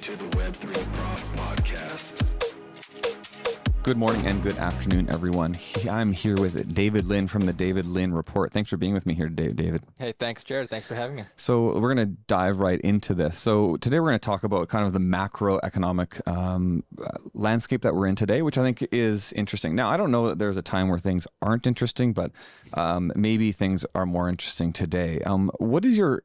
to the Web3 Prof Podcast. Good morning and good afternoon, everyone. I'm here with David Lin from the David Lin Report. Thanks for being with me here today, David. Hey, thanks, Jared. Thanks for having me. So, we're going to dive right into this. So, today we're going to talk about kind of the macroeconomic um, landscape that we're in today, which I think is interesting. Now, I don't know that there's a time where things aren't interesting, but um, maybe things are more interesting today. Um, what is your,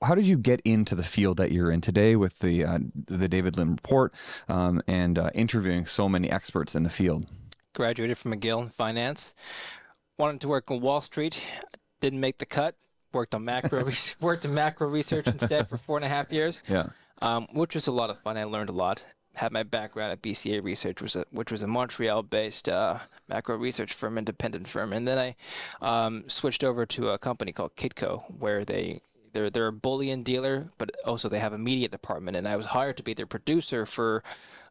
how did you get into the field that you're in today with the uh, the David Lin Report um, and uh, interviewing so many experts in the field? Graduated from McGill in finance. Wanted to work on Wall Street. Didn't make the cut. Worked on macro. worked in macro research instead for four and a half years. Yeah. Um, which was a lot of fun. I learned a lot. Had my background at BCA Research, was a, which was a Montreal-based uh, macro research firm, independent firm, and then I um, switched over to a company called Kitco, where they they're they're a bullion dealer, but also they have a media department, and I was hired to be their producer for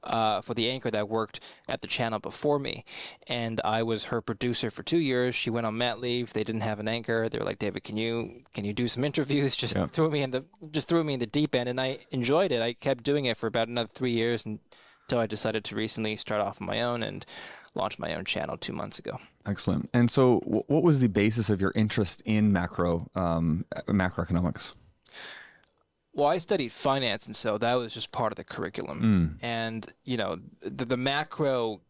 uh, for the anchor that worked at the channel before me, and I was her producer for two years. She went on mat leave. They didn't have an anchor. They were like, David, can you can you do some interviews? Just Yeah. threw me in the just threw me in the deep end, and I enjoyed it. I kept doing it for about another three years until I decided to recently start off on my own and launch my own channel two months ago. Excellent. And so, wh- what was the basis of your interest in macro um, macroeconomics? Well, I studied finance, and so that was just part of the curriculum. And you know, the, the macro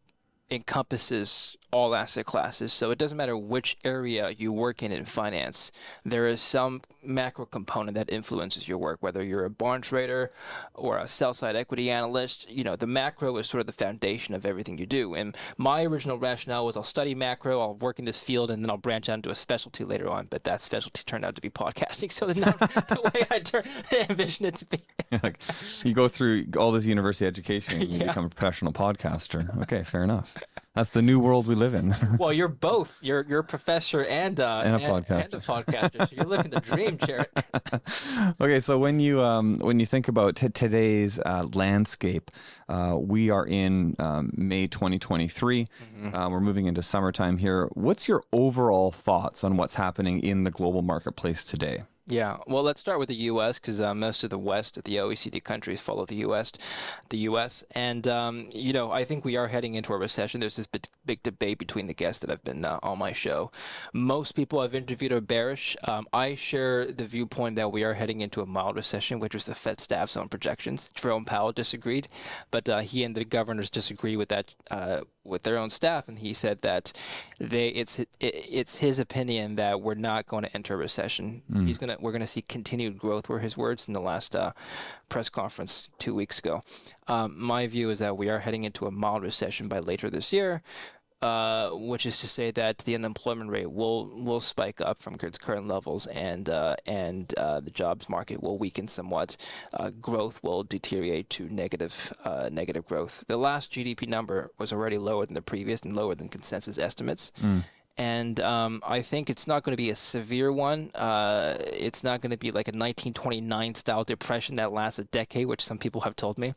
encompasses all asset classes, so it doesn't matter which area you work in in finance. There is some macro component that influences your work, whether you're a bond trader or a sell-side equity analyst. You know, the macro is sort of the foundation of everything you do. And my original rationale was I'll study macro, I'll work in this field, and then I'll branch out into a specialty later on. But that specialty turned out to be podcasting, so not the way I tur- envisioned it to be. like, you go through all this university education and you Yeah. become a professional podcaster. Okay, fair enough. That's the new world we live in. Well, you're both. You're you're a professor and uh, And a And, podcaster. a podcaster. So you're living the dream, Jared. okay, so when you um, when you think about t- today's uh, landscape, uh, we are in um, May 2023. Uh, we're moving into summertime here. What's your overall thoughts on what's happening in the global marketplace today? Yeah. Well, let's start with the U.S. because uh, most of the West, the OECD countries, follow the U.S. The U.S. And um, you know, I think we are heading into a recession. There's this big, big debate between the guests that have been uh, on my show. Most people I've interviewed are bearish. Um, I share the viewpoint that we are heading into a mild recession, which was the Fed staff's own projections. Jerome Powell disagreed, but uh, he and the governors disagree with that. With their own staff, and he said that they it's it, it's his opinion that we're not going to enter a recession. He's gonna we're gonna see continued growth. Were his words in the last uh, press conference two weeks ago. Um, my view is that we are heading into a mild recession by later this year. Uh, which is to say that the unemployment rate will will spike up from its current levels, and uh, and uh, the jobs market will weaken somewhat. Uh, growth will deteriorate to negative uh, negative growth. The last GDP number was already lower than the previous and lower than consensus estimates. And um, I think it's not going to be a severe one. Uh, it's not going to be like a 1929 style depression that lasts a decade, which some people have told me.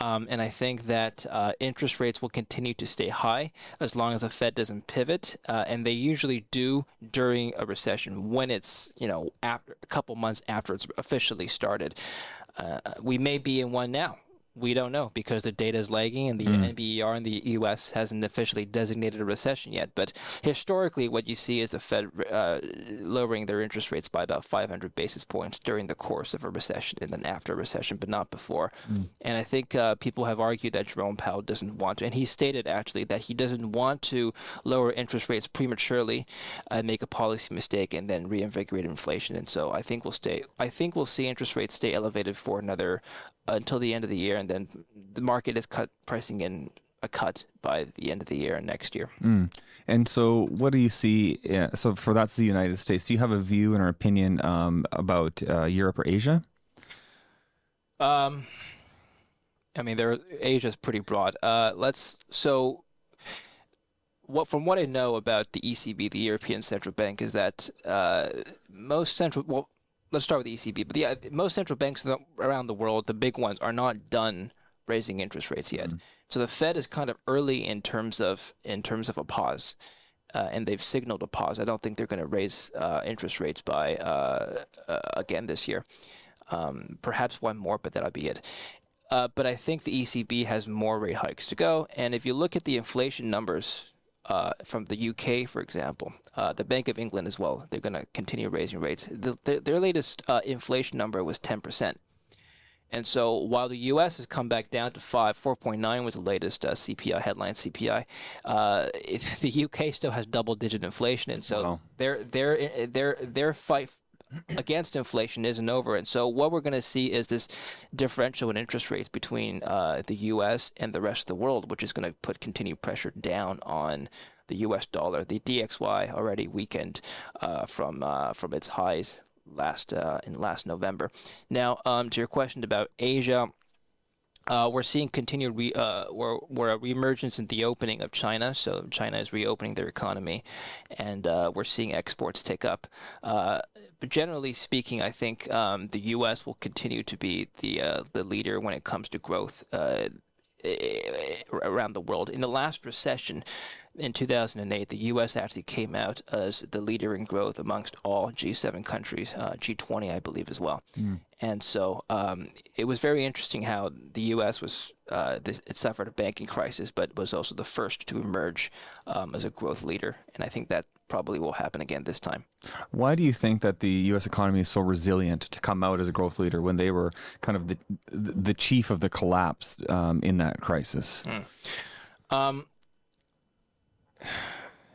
Um, and I think that uh, interest rates will continue to stay high as long as the Fed doesn't pivot. Uh, and they usually do during a recession when it's, you know, after a couple months after it's officially started. Uh, we may be in one now. We don't know because the data is lagging and the NBER in the U.S. hasn't officially designated a recession yet. But historically, what you see is the Fed uh, lowering their interest rates by about 500 basis points during the course of a recession and then after a recession, but not before. And I think uh, people have argued that Jerome Powell doesn't want to, and he stated actually that he doesn't want to lower interest rates prematurely and make a policy mistake and then reinvigorate inflation. And so I think we'll stay. I think we'll see interest rates stay elevated for another until the end of the year, and then the market is cut pricing in a cut by the end of the year and next year. And so, what do you see? Uh, so, for that's the United States. Do you have a view and or opinion um, about uh, Europe or Asia? Um, I mean, there Asia's pretty broad. Uh, let's so. What from what I know about the ECB, the European Central Bank, is that uh, most central well, let's start with the ECB. But yeah, most central banks around the world, the big ones, are not done raising interest rates yet. So the Fed is kind of early in terms of in terms of a pause. Uh, and they've signaled a pause. I don't think they're going to raise uh, interest rates by uh, uh, again this year. Um, perhaps one more, but that'll be it. uh, but I think the ECB has more rate hikes to go. And if you look at the inflation numbers uh, from the UK, for example, uh, the Bank of England as well, they're going to continue raising rates. The, the, their latest uh, inflation number was 10%. And so while the U.S. has come back down to five, 4.9 was the latest uh, CPI headline CPI. Uh, it, the U.K. still has double-digit inflation, and so Wow. their their their their fight against inflation isn't over. And so what we're going to see is this differential in interest rates between uh, the U.S. and the rest of the world, which is going to put continued pressure down on the U.S. dollar. The DXY already weakened uh, from uh, from its highs last uh, in last November. Now, um, to your question about Asia. Uh, we're seeing continued re, uh, we're, we're a reemergence in the opening of China. So China is reopening their economy, and uh, we're seeing exports take up. Uh, but generally speaking, I think um, the U.S. will continue to be the uh, the leader when it comes to growth uh, around the world. In the last recession, in 2008, the U.S. actually came out as the leader in growth amongst all G7 countries, uh, G20, I believe, as well. And so um, it was very interesting how the U.S. was uh, this, it suffered a banking crisis, but was also the first to emerge um, as a growth leader. And I think that probably will happen again this time. Why do you think that the U.S. economy is so resilient to come out as a growth leader when they were kind of the the chief of the collapse um, in that crisis? Um,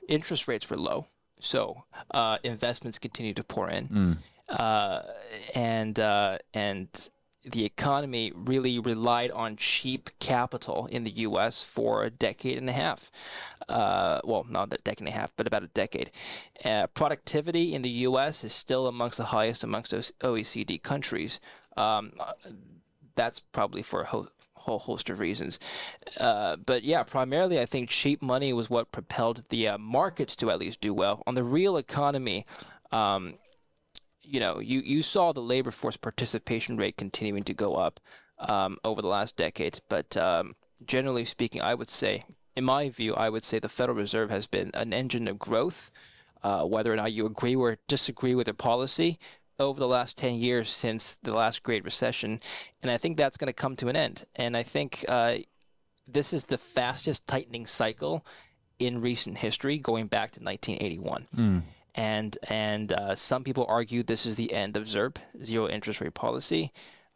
interest rates were low, so uh, investments continued to pour in, uh, and uh, and the economy really relied on cheap capital in the U.S. for a decade and a half. Uh, well, not a decade and a half, but about a decade. Uh, productivity in the U.S. is still amongst the highest amongst OECD countries. Um, that's probably for a ho- whole host of reasons. Uh, but yeah, primarily I think cheap money was what propelled the uh, markets to at least do well. On the real economy, um, you know, you, you saw the labor force participation rate continuing to go up um, over the last decade. But um, generally speaking, I would say, in my view, I would say the Federal Reserve has been an engine of growth. Uh, whether or not you agree or disagree with their policy over the last 10 years since the last Great Recession. And I think that's going to come to an end. And I think uh, this is the fastest tightening cycle in recent history, going back to 1981. And and uh, some people argue this is the end of ZIRP, zero interest rate policy.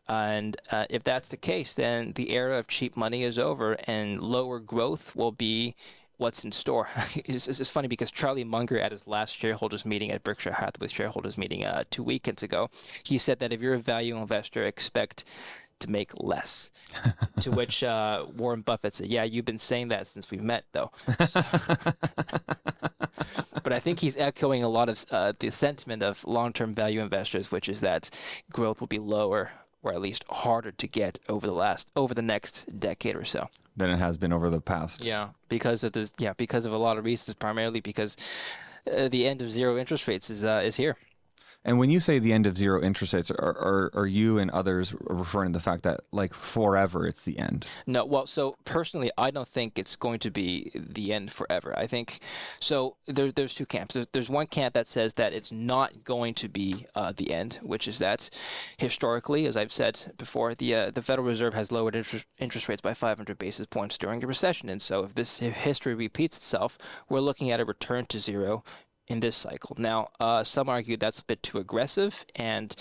And uh, if that's the case, then the era of cheap money is over, and lower growth will be what's in store. it's, it's funny because Charlie Munger at his last shareholders meeting at Berkshire Hathaway shareholders meeting uh, two weekends ago, he said that if you're a value investor, expect to make less. to which uh, Warren Buffett said, "Yeah, you've been saying that since we've met, though." So- but I think he's echoing a lot of uh, the sentiment of long-term value investors, which is that growth will be lower or at least harder to get over the last over the next decade or so. Than it has been over the past. Yeah, because of this. Yeah, because of a lot of reasons, primarily because uh, the end of zero interest rates is uh, is here. And when you say the end of zero interest rates, are, are, are you and others referring to the fact that like forever it's the end? No, well, so personally, I don't think it's going to be the end forever. I think so. There's there's two camps. There's, there's one camp that says that it's not going to be uh, the end, which is that historically, as I've said before, the uh, the Federal Reserve has lowered interest interest rates by 500 basis points during a recession, and so if this history repeats itself, we're looking at a return to zero in this cycle. Now, uh, some argue that's a bit too aggressive, and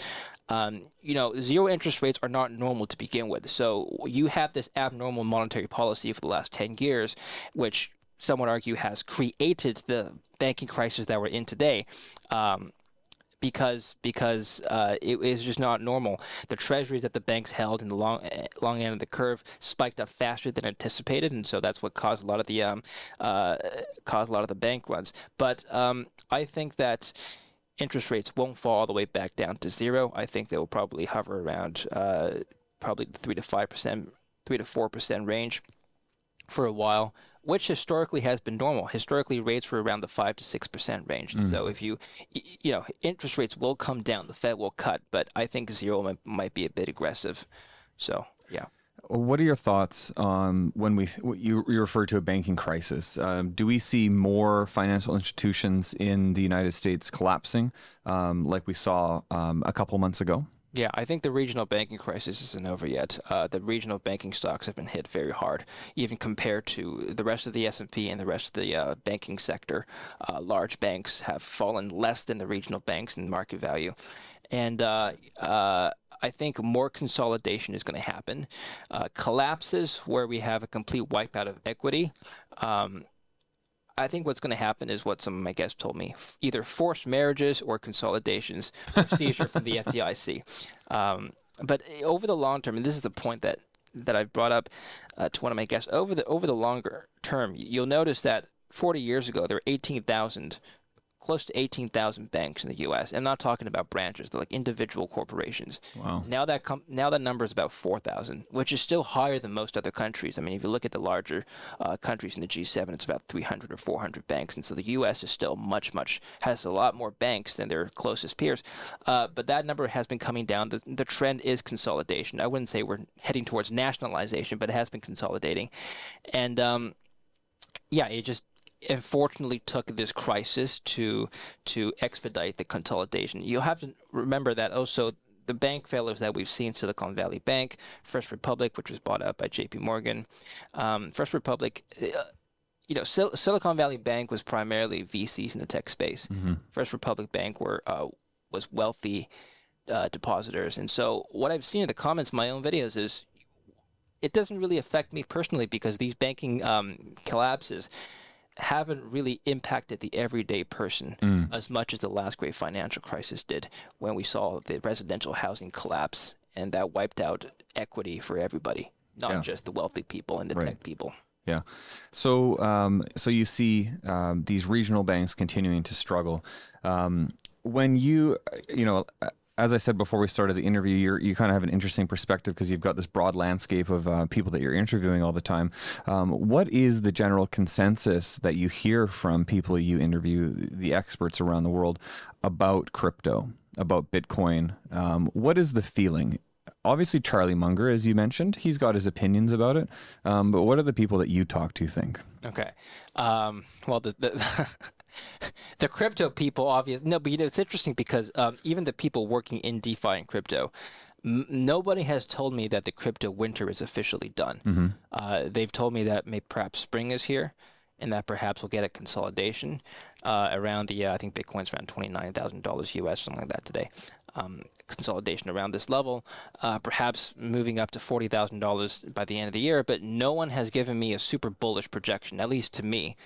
um, you know, zero interest rates are not normal to begin with. So you have this abnormal monetary policy for the last 10 years, which some would argue has created the banking crisis that we're in today. Um, because because uh, it is just not normal. The treasuries that the banks held in the long long end of the curve spiked up faster than anticipated, and so that's what caused a lot of the um, uh, caused a lot of the bank runs. But um, I think that interest rates won't fall all the way back down to zero. I think they will probably hover around uh, probably the three to five percent, three to four percent range for a while, which historically has been normal. Historically, rates were around the five to six percent range. So if you, you know, interest rates will come down, the Fed will cut, but I think zero might, might be a bit aggressive. So yeah. What are your thoughts on when we you, you refer to a banking crisis? Um, do we see more financial institutions in the United States collapsing, um, like we saw um, a couple months ago? Yeah, I think the regional banking crisis isn't over yet. Uh, the regional banking stocks have been hit very hard, even compared to the rest of the S&P and the rest of the uh, banking sector. Uh, large banks have fallen less than the regional banks in market value, and uh, uh, I think more consolidation is going to happen. Uh, collapses where we have a complete wipeout of equity. Um, I think what's going to happen is what some of my guests told me: F- either forced marriages or consolidations, or seizure from the FDIC. Um, but eh, over the long term, and this is the point that that I've brought up uh, to one of my guests, over the over the longer term, you'll notice that 40 years ago there were 18,000 close to 18,000 banks in the U.S. I'm not talking about branches; they're like individual corporations. Wow. Now that com- now that number is about 4,000, which is still higher than most other countries. I mean, if you look at the larger uh, countries in the G7, it's about 300 or 400 banks, and so the U.S. is still much, much has a lot more banks than their closest peers. Uh, but that number has been coming down. The, the trend is consolidation. I wouldn't say we're heading towards nationalization, but it has been consolidating, and um, yeah, it just unfortunately took this crisis to to expedite the consolidation. You have to remember that also the bank failures that we've seen, Silicon Valley Bank, First Republic, which was bought out by J.P. Morgan, um, First Republic. Uh, you know, Sil- Silicon Valley Bank was primarily VCs in the tech space. First Republic Bank were uh, was wealthy uh, depositors, and so what I've seen in the comments, in my own videos, is it doesn't really affect me personally because these banking um, collapses haven't really impacted the everyday person as much as the last great financial crisis did when we saw the residential housing collapse and that wiped out equity for everybody, not Yeah. just the wealthy people and the Right. tech people. Yeah. So, um, so you see um, these regional banks continuing to struggle. Um, when you, you know, as I said before we started the interview, you're, you kind of have an interesting perspective because you've got this broad landscape of uh, people that you're interviewing all the time. Um, what is the general consensus that you hear from people you interview, the experts around the world, about crypto, about Bitcoin? Um, what is the feeling? Obviously, Charlie Munger, as you mentioned, he's got his opinions about it. Um, but what are the people that you talk to think? Okay. Um, well, the, the crypto people, obviously, no, but you know, it's interesting because um, even the people working in DeFi and crypto, m- nobody has told me that the crypto winter is officially done. Uh, they've told me that maybe perhaps spring is here, and that perhaps we'll get a consolidation uh, around the. Uh, I think Bitcoin's around twenty nine thousand dollars US, something like that today. Um, consolidation around this level, uh, perhaps moving up to forty thousand dollars by the end of the year. But no one has given me a super bullish projection, at least to me,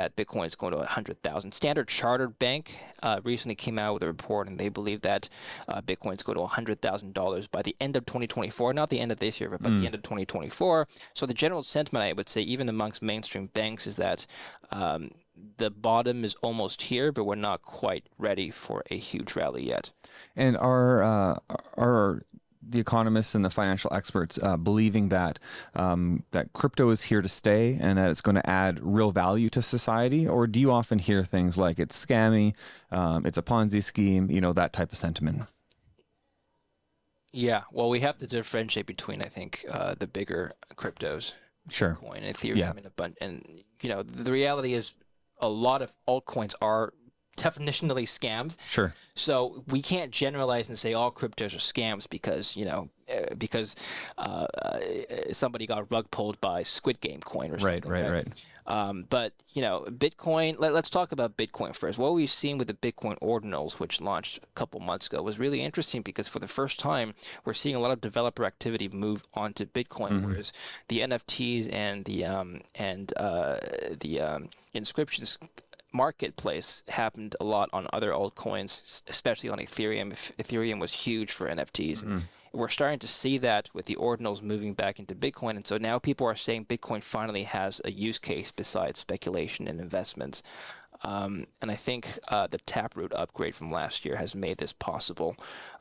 that Bitcoin is going to 100,000. Standard Chartered Bank uh, recently came out with a report, and they believe that uh, Bitcoin is going to $100,000 by the end of 2024, not the end of this year, but by the end of 2024. So the general sentiment, I would say, even amongst mainstream banks, is that um, the bottom is almost here, but we're not quite ready for a huge rally yet. And are uh, are the economists and the financial experts uh, believing that um, that crypto is here to stay and that it's going to add real value to society, or do you often hear things like it's scammy, um, it's a Ponzi scheme, you know that type of sentiment? Yeah, well, we have to differentiate between, I think, uh, the bigger cryptos, Sure. Bitcoin, Ethereum, Yeah. and a bunch. And you know, the reality is, a lot of altcoins are definitionally scams. Sure. So we can't generalize and say all cryptos are scams because you know uh, because uh, uh, somebody got rug pulled by Squid Game coin or something. Right. Right. Right. Um, but you know, Bitcoin. Let, us talk about Bitcoin first. What we've seen with the Bitcoin ordinals, which launched a couple months ago, was really interesting because for the first time, we're seeing a lot of developer activity move onto Bitcoin, whereas the NFTs and the um, and uh, the um, inscriptions marketplace happened a lot on other altcoins, especially on Ethereum. Ethereum was huge for NFTs. And we're starting to see that with the ordinals moving back into Bitcoin. And so now people are saying Bitcoin finally has a use case besides speculation and investments. Um, and I think uh, the Taproot upgrade from last year has made this possible.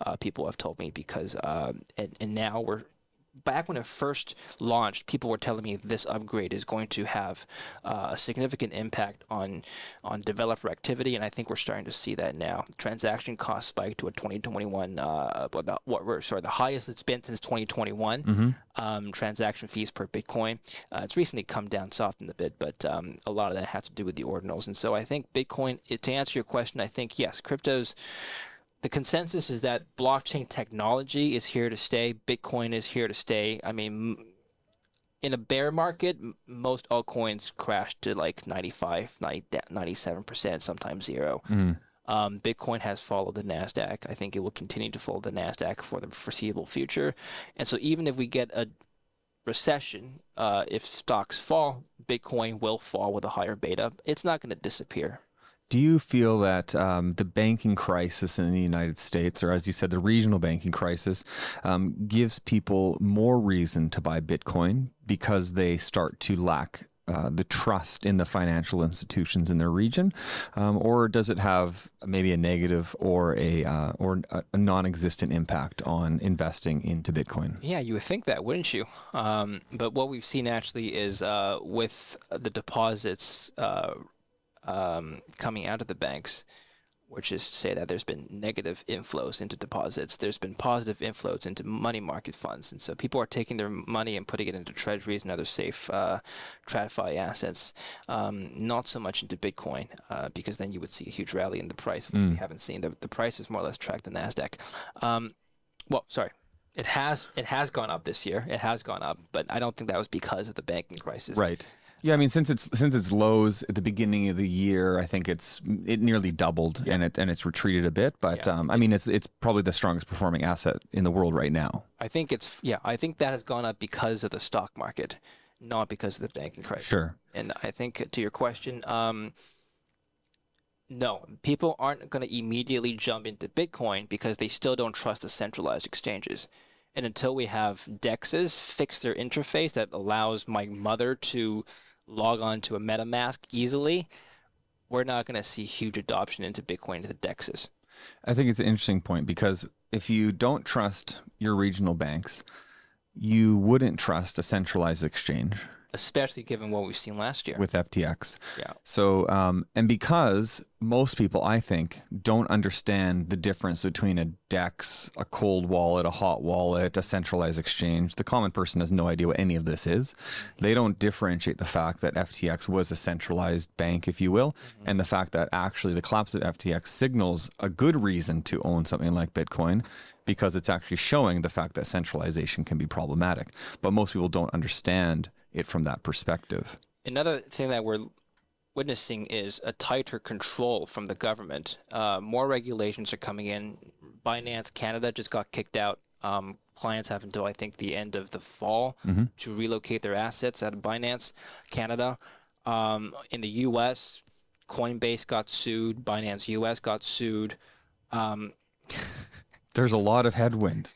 Uh, people have told me because, um, and, and now we're back when it first launched, people were telling me this upgrade is going to have uh, a significant impact on on developer activity, and I think we're starting to see that now. Transaction costs spiked to a 2021, uh, the, what we're sorry, the highest it's been since 2021. Um, transaction fees per Bitcoin. Uh, it's recently come down, softened a bit, but um, a lot of that has to do with the ordinals. And so I think Bitcoin. To answer your question, I think yes, cryptos the consensus is that blockchain technology is here to stay. Bitcoin is here to stay. I mean, in a bear market, most altcoins crash to like 95, 97%, sometimes zero. Um, Bitcoin has followed the NASDAQ. I think it will continue to follow the NASDAQ for the foreseeable future. And so, even if we get a recession, uh, if stocks fall, Bitcoin will fall with a higher beta. It's not going to disappear. Do you feel that um, the banking crisis in the United States, or as you said, the regional banking crisis, um, gives people more reason to buy Bitcoin because they start to lack uh, the trust in the financial institutions in their region, um, or does it have maybe a negative or a uh, or a, non-existent impact on investing into Bitcoin? Yeah, you would think that, wouldn't you? Um, but what we've seen actually is uh, with the deposits uh, um, coming out of the banks, which is to say that there's been negative inflows into deposits, there's been positive inflows into money market funds. And so people are taking their money and putting it into treasuries and other safe uh, TradFi assets, um, not so much into Bitcoin, uh, because then you would see a huge rally in the price, which we haven't seen. The, the price is more or less tracked the NASDAQ. Um, well, sorry. It has it has gone up this year. It has gone up, but I don't think that was because of the banking crisis. Right. Yeah, I mean, since it's since its lows at the beginning of the year, I think it's it nearly doubled, and it and it's retreated a bit. But Yeah. um, I mean, it's it's probably the strongest performing asset in the world right now. I think it's yeah. I think that has gone up because of the stock market, not because of the banking crisis. Sure. And I think to your question, um, no, people aren't going to immediately jump into Bitcoin because they still don't trust the centralized exchanges. And until we have DEXs fix their interface that allows my mother to log on to a MetaMask easily, we're not going to see huge adoption into Bitcoin to the DEXs. I think it's an interesting point because if you don't trust your regional banks, you wouldn't trust a centralized exchange Especially given what we've seen last year. with FTX. yeah. So, um, and because most people, I think, don't understand the difference between a DEX, a cold wallet, a hot wallet, a centralized exchange, the common person has no idea what any of this is. They don't differentiate the fact that FTX was a centralized bank, if you will, and the fact that actually the collapse of FTX signals a good reason to own something like Bitcoin because it's actually showing the fact that centralization can be problematic. But most people don't understand it from that perspective. Another thing that we're witnessing is a tighter control from the government. Uh, more regulations are coming in. Binance Canada just got kicked out. Um, clients have until I think the end of the fall to relocate their assets out of Binance Canada. Um, in the U.S., Coinbase got sued. Binance U.S. got sued. Um, There's a lot of headwind.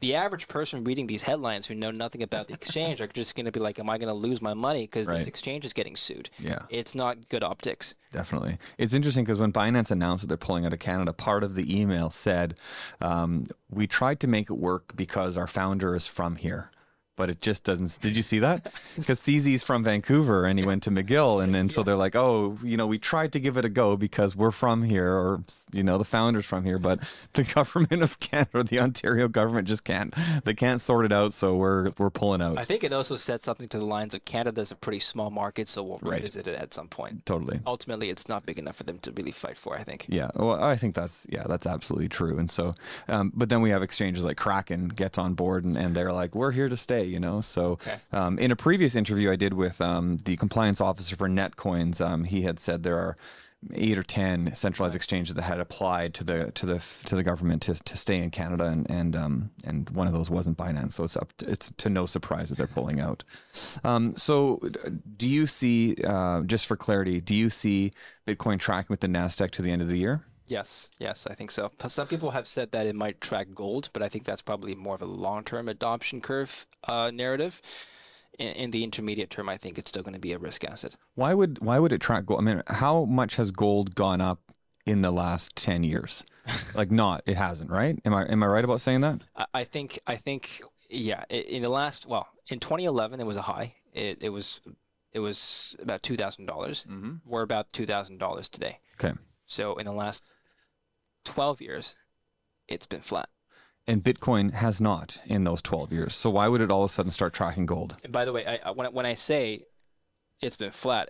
The average person reading these headlines who know nothing about the exchange are just going to be like, "Am I going to lose my money because this exchange is getting sued?" Yeah. It's not good optics. Definitely. It's interesting because when Binance announced that they're pulling out of Canada, part of the email said, um, We tried to make it work because our founder is from here. But it just doesn't. Did you see that? Because CZ's from Vancouver and he went to McGill. And, and so they're like, oh, you know, we tried to give it a go because we're from here or, you know, the founder's from here. But the government of Canada or the Ontario government just can't. They can't sort it out. So we're, we're pulling out. I think it also said something to the lines of Canada's a pretty small market, so we'll Right. revisit it at some point. totally. Ultimately, it's not big enough for them to really fight for. I think. Yeah, well, I think that's yeah, that's absolutely true. And so, um, but then we have exchanges like Kraken gets on board, and, and they're like, we're here to stay, you know. So, Okay. um, in a previous interview I did with um, the compliance officer for Netcoins, um, he had said there are eight or ten centralized exchanges that had applied to the to the to the government to, to stay in Canada, and and um, and one of those wasn't Binance, so it's up to, it's to no surprise that they're pulling out. Um, so, do you see uh, just for clarity, do you see Bitcoin tracking with the Nasdaq to the end of the year? Yes, yes, I think so. Some people have said that it might track gold, but I think that's probably more of a long-term adoption curve uh, narrative. In, in the intermediate term, I think it's still going to be a risk asset. Why would why would it track gold? I mean, how much has gold gone up in the last ten years? like, not it hasn't, right? Am I am I right about saying that? I, I think, I think, yeah. In the last, well, in 2011, it was a high. It, it was, it was about two thousand dollars. We're about two thousand dollars today. Okay. So in the last 12 years, it's been flat. And Bitcoin has not in those twelve years. So why would it all of a sudden start tracking gold? And by the way, I, when, I- when I say it's been flat,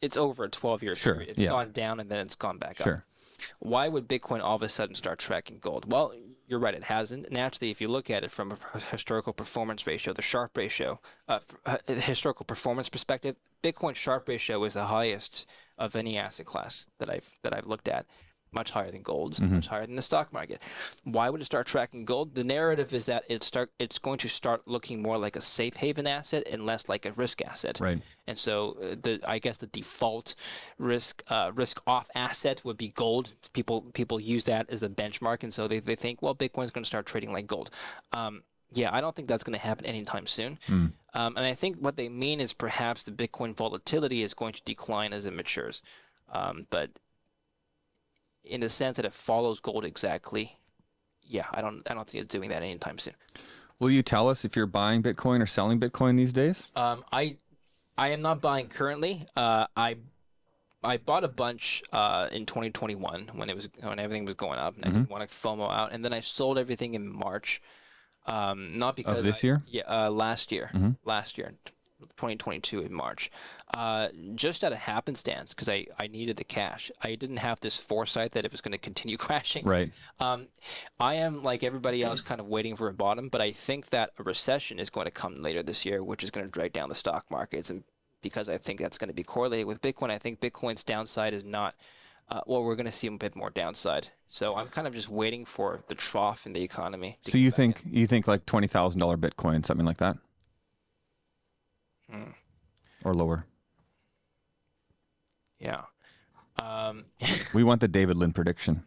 it's over a 12 year Sure, period. It's yeah. gone down and then it's gone back Sure. up. why would Bitcoin all of a sudden start tracking gold? Well, you're right, it hasn't. Naturally, if you look at it from a historical performance ratio, the Sharpe ratio, uh, uh, historical performance perspective, Bitcoin Sharpe ratio is the highest of any asset class that I've that I've looked at much higher than gold, Mm-hmm. much higher than the stock market. Why would it start tracking gold? The narrative is that it start it's going to start looking more like a safe haven asset and less like a risk asset. Right. And so uh, the I guess the default risk uh, risk off asset would be gold. People people use that as a benchmark, and so they, they think well Bitcoin's going to start trading like gold. Um, yeah, I don't think that's going to happen anytime soon. Um, and I think what they mean is perhaps the Bitcoin volatility is going to decline as it matures. Um, but in the sense that it follows gold exactly, yeah, I don't I don't see it doing that anytime soon. Will you tell us if you're buying Bitcoin or selling Bitcoin these days? Um, I I am not buying currently. Uh, I I bought a bunch uh, in 2021 when it was when everything was going up, and I didn't want to FOMO out, and then I sold everything in March. Um, not because of this I- year? yeah, uh, last year, last year, 2022 in March, uh, just out of happenstance because I I needed the cash. I didn't have this foresight that it was going to continue crashing. Right. Um, I am like everybody else, kind of waiting for a bottom, but I think that a recession is going to come later this year, which is going to drag down the stock markets. And because I think that's going to be correlated with Bitcoin, I think Bitcoin's downside is not. Uh, well, we're going to see a bit more downside. So I'm kind of just waiting for the trough in the economy. So you think you think like twenty thousand dollar Bitcoin, something like that, Or lower? Yeah. Um, We want the David Lin prediction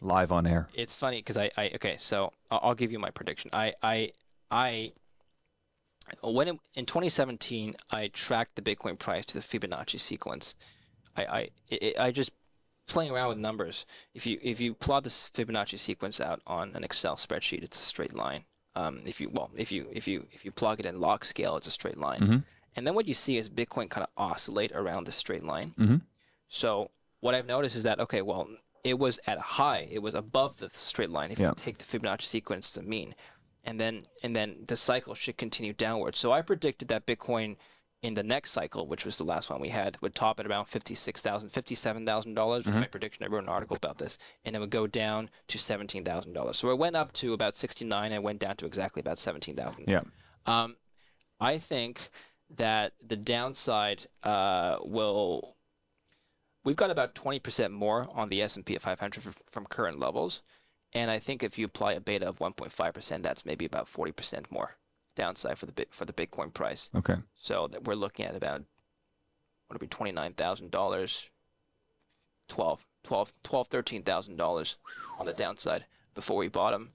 live on air. it's funny because I, I okay so I'll, I'll give you my prediction i i i when it, in 2017 i tracked the bitcoin price to the fibonacci sequence i i it, i just playing around with numbers if you if you plot this fibonacci sequence out on an excel spreadsheet it's a straight line um, if you well if you if you if you plug it in log scale it's a straight line and then what you see is bitcoin kind of oscillate around this straight line so what I've noticed is that okay, well, it was at a high, it was above the straight line. If Yeah. you take the Fibonacci sequence a mean, and then and then the cycle should continue downward. So I predicted that Bitcoin in the next cycle, which was the last one we had, would top at around fifty-six thousand, fifty-seven thousand dollars. Was my prediction. I wrote an article about this, and it would go down to seventeen thousand dollars. So it went up to about sixty-nine, and went down to exactly about seventeen thousand. Yeah. Um, I think that the downside uh, will. We've got about twenty percent more on the S and P 500 f- from current levels, and I think if you apply a beta of one point five percent, that's maybe about forty percent more downside for the for the Bitcoin price. Okay. So that we're looking at about what would be twenty nine thousand dollars, 12, 12, 12 13,000 dollars on the downside before we bought them,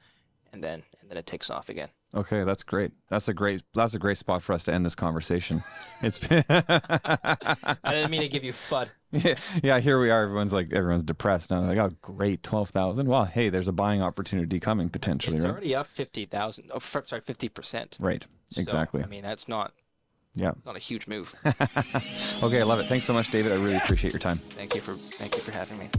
and then and then it takes off again. Okay, that's great. That's a great. That's a great spot for us to end this conversation. It's been, I didn't mean to give you fud. Yeah, yeah. Here we are. Everyone's like, everyone's depressed now. Like, oh, great, twelve thousand. Well, hey, there's a buying opportunity coming potentially, It's right? already up fifty thousand. Oh, f- sorry, fifty percent. Right. Exactly. I mean, that's not Yeah. not a huge move. Okay, I love it. Thanks so much, David. I really appreciate your time. thank you for thank you for having me.